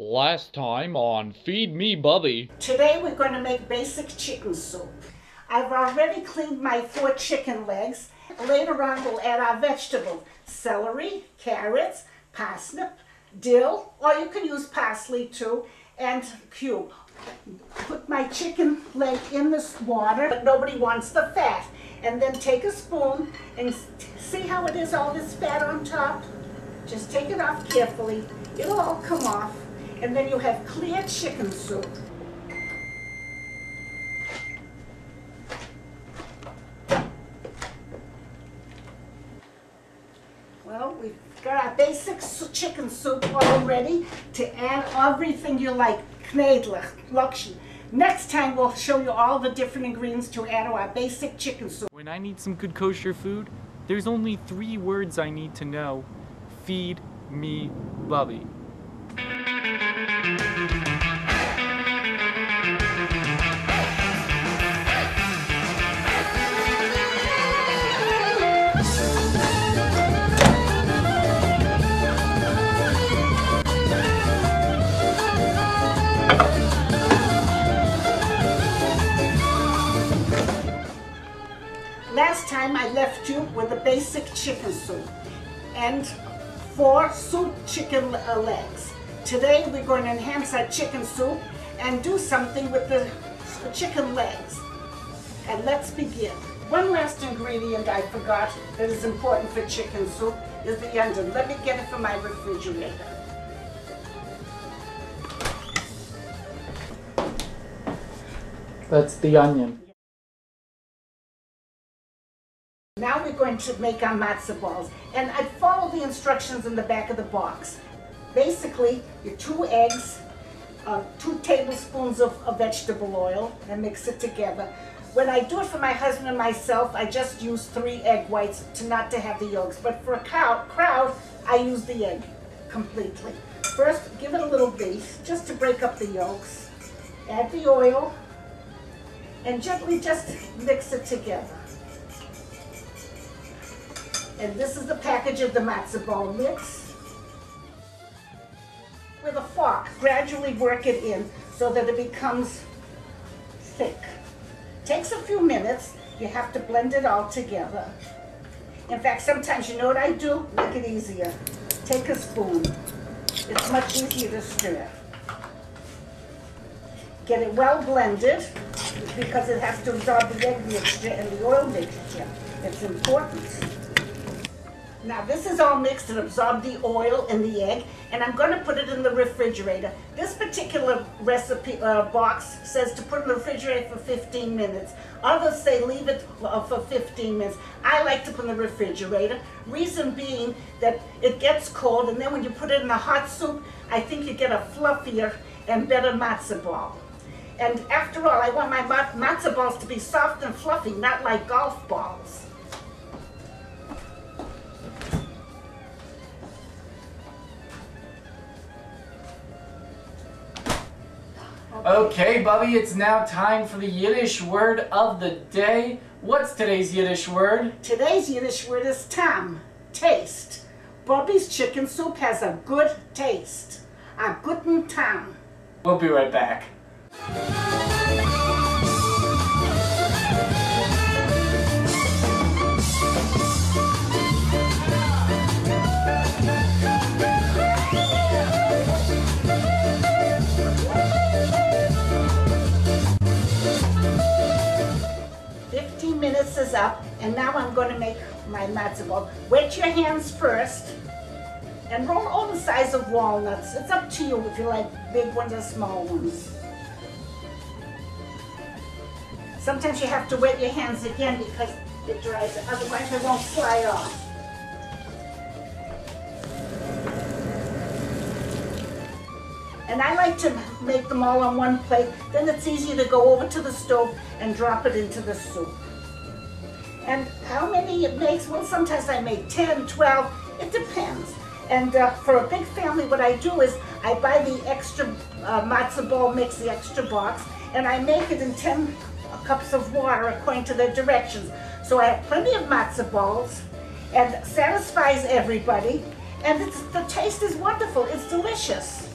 Last time on Feed Me Bubby. Today we're going to make basic chicken soup. I've already cleaned my four chicken legs. Later on we'll add our vegetables. Celery, carrots, parsnip, dill, or you can use parsley too, and cube. Put my chicken leg in this water, but nobody wants the fat. And then take a spoon and see how it is, all this fat on top? Just take it off carefully. It'll all come off. And then you have clear chicken soup. Well, we've got our basic chicken soup all ready to add everything you like. Knedlich, lokshen. Next time we'll show you all the different ingredients to add to our basic chicken soup. When I need some good kosher food, there's only three words I need to know. Feed me Bubby. Time I left you with a basic chicken soup and four soup chicken legs. Today we're going to enhance our chicken soup and do something with the chicken legs. And let's begin. One last ingredient I forgot that is important for chicken soup is the onion. Let me get it from my refrigerator. That's the onion. To make our matzo balls. And I follow the instructions in the back of the box. Basically, your two eggs, uh, two tablespoons of, of vegetable oil, and mix it together. When I do it for my husband and myself, I just use three egg whites to not to have the yolks. But for a cow, crowd, I use the egg completely. First, give it a little beat, just to break up the yolks. Add the oil, and gently just mix it together. And this is the package of the matzo ball mix. With a fork, gradually work it in so that it becomes thick. Takes a few minutes. You have to blend it all together. In fact, sometimes you know what I do? Make it easier. Take a spoon. It's much easier to stir. Get it well blended because it has to absorb the egg mixture and the oil mixture. It's important. Now this is all mixed and absorbed the oil and the egg, and I'm going to put it in the refrigerator. This particular recipe uh, box says to put in the refrigerator for 15 minutes. Others say leave it uh, for 15 minutes. I like to put in the refrigerator. Reason being that it gets cold, and then when you put it in the hot soup, I think you get a fluffier and better matzo ball. And after all, I want my matzo balls to be soft and fluffy, not like golf balls. Okay, Bubby, it's now time for the Yiddish word of the day. What's today's Yiddish word? Today's Yiddish word is tam, taste. Bubby's chicken soup has a good taste. A guten tam. We'll be right back. 15 minutes is up, and now I'm going to make my matzo ball. Wet your hands first, and roll all the size of walnuts. It's up to you if you like big ones or small ones. Sometimes you have to wet your hands again because it dries, otherwise it won't fly off. And I like to make them all on one plate. Then it's easier to go over to the stove and drop it into the soup. And how many it makes? Well, sometimes I make 10, 12. It depends. And uh, for a big family, what I do is I buy the extra uh, matzo ball mix, the extra box, and I make it in 10 cups of water according to the directions. So I have plenty of matzo balls and satisfies everybody. And the taste is wonderful. It's delicious.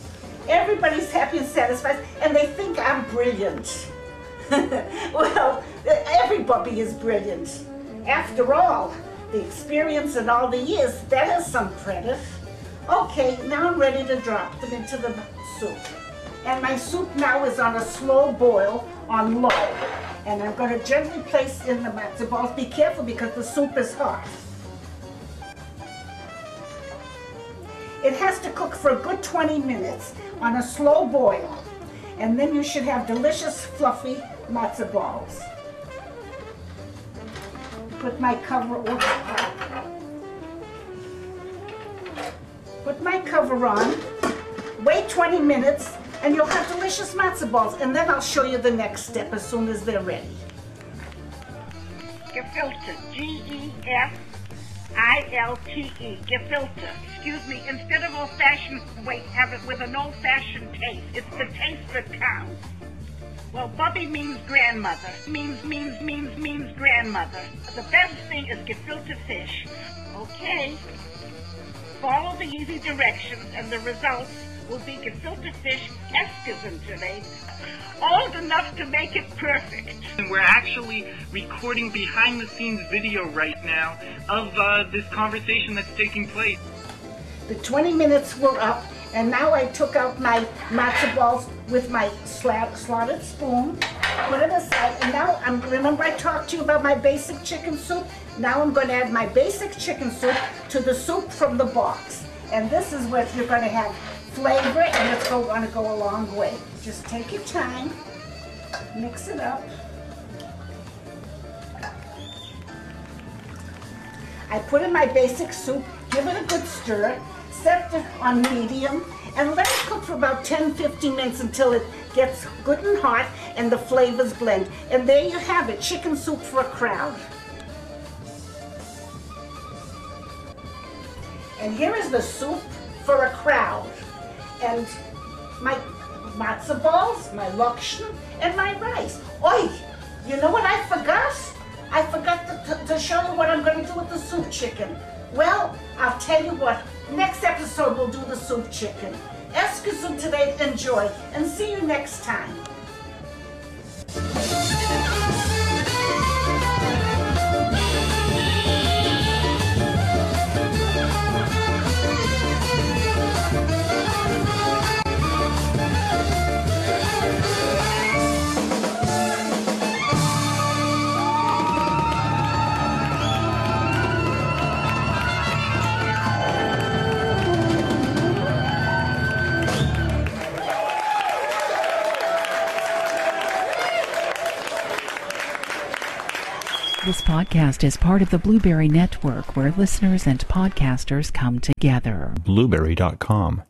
Everybody's happy and satisfied, and they think I'm brilliant. well, everybody is brilliant. After all, the experience and all the years, that is some credit. Okay, now I'm ready to drop them into the soup. And my soup now is on a slow boil on low. And I'm going to gently place in the matzo balls. Be careful because the soup is hot. It has to cook for a good 20 minutes on a slow boil. And then you should have delicious, fluffy matzo balls. Put my cover over. Put my cover on. Wait 20 minutes and you'll have delicious matzo balls. And then I'll show you the next step as soon as they're ready. Gefilte, G-E-F I-L-T-E, gefilte. Excuse me, instead of old-fashioned, wait, have it with an old-fashioned taste. It's the taste that counts. Well, Bubby means grandmother. Means, means, means, means grandmother. The best thing is gefilte fish. Okay. Follow the easy directions and the results will be gefilte fish escasm today. Old enough to make it perfect. And we're actually recording behind the scenes video right now of uh, this conversation that's taking place. The 20 minutes were up, and now I took out my matzo balls with my slat, slotted spoon, put it aside, and now I'm, remember I talked to you about my basic chicken soup? Now I'm going to add my basic chicken soup to the soup from the box. And this is what you're going to have flavor, it, and it's going to go a long way. Just take your time, mix it up. I put in my basic soup, give it a good stir, set it on medium, and let it cook for about 10-15 minutes until it gets good and hot and the flavors blend. And there you have it, chicken soup for a crowd. And here is the soup for a crowd. My matzo balls, my lokshen, and my rice. Oi, you know what I forgot? I forgot to, to, show you what I'm going to do with the soup chicken. Well, I'll tell you what, next episode we'll do the soup chicken. Escasou today, enjoy, and see you next time. This podcast is part of the Blubrry Network where listeners and podcasters come together. Blubrry.com.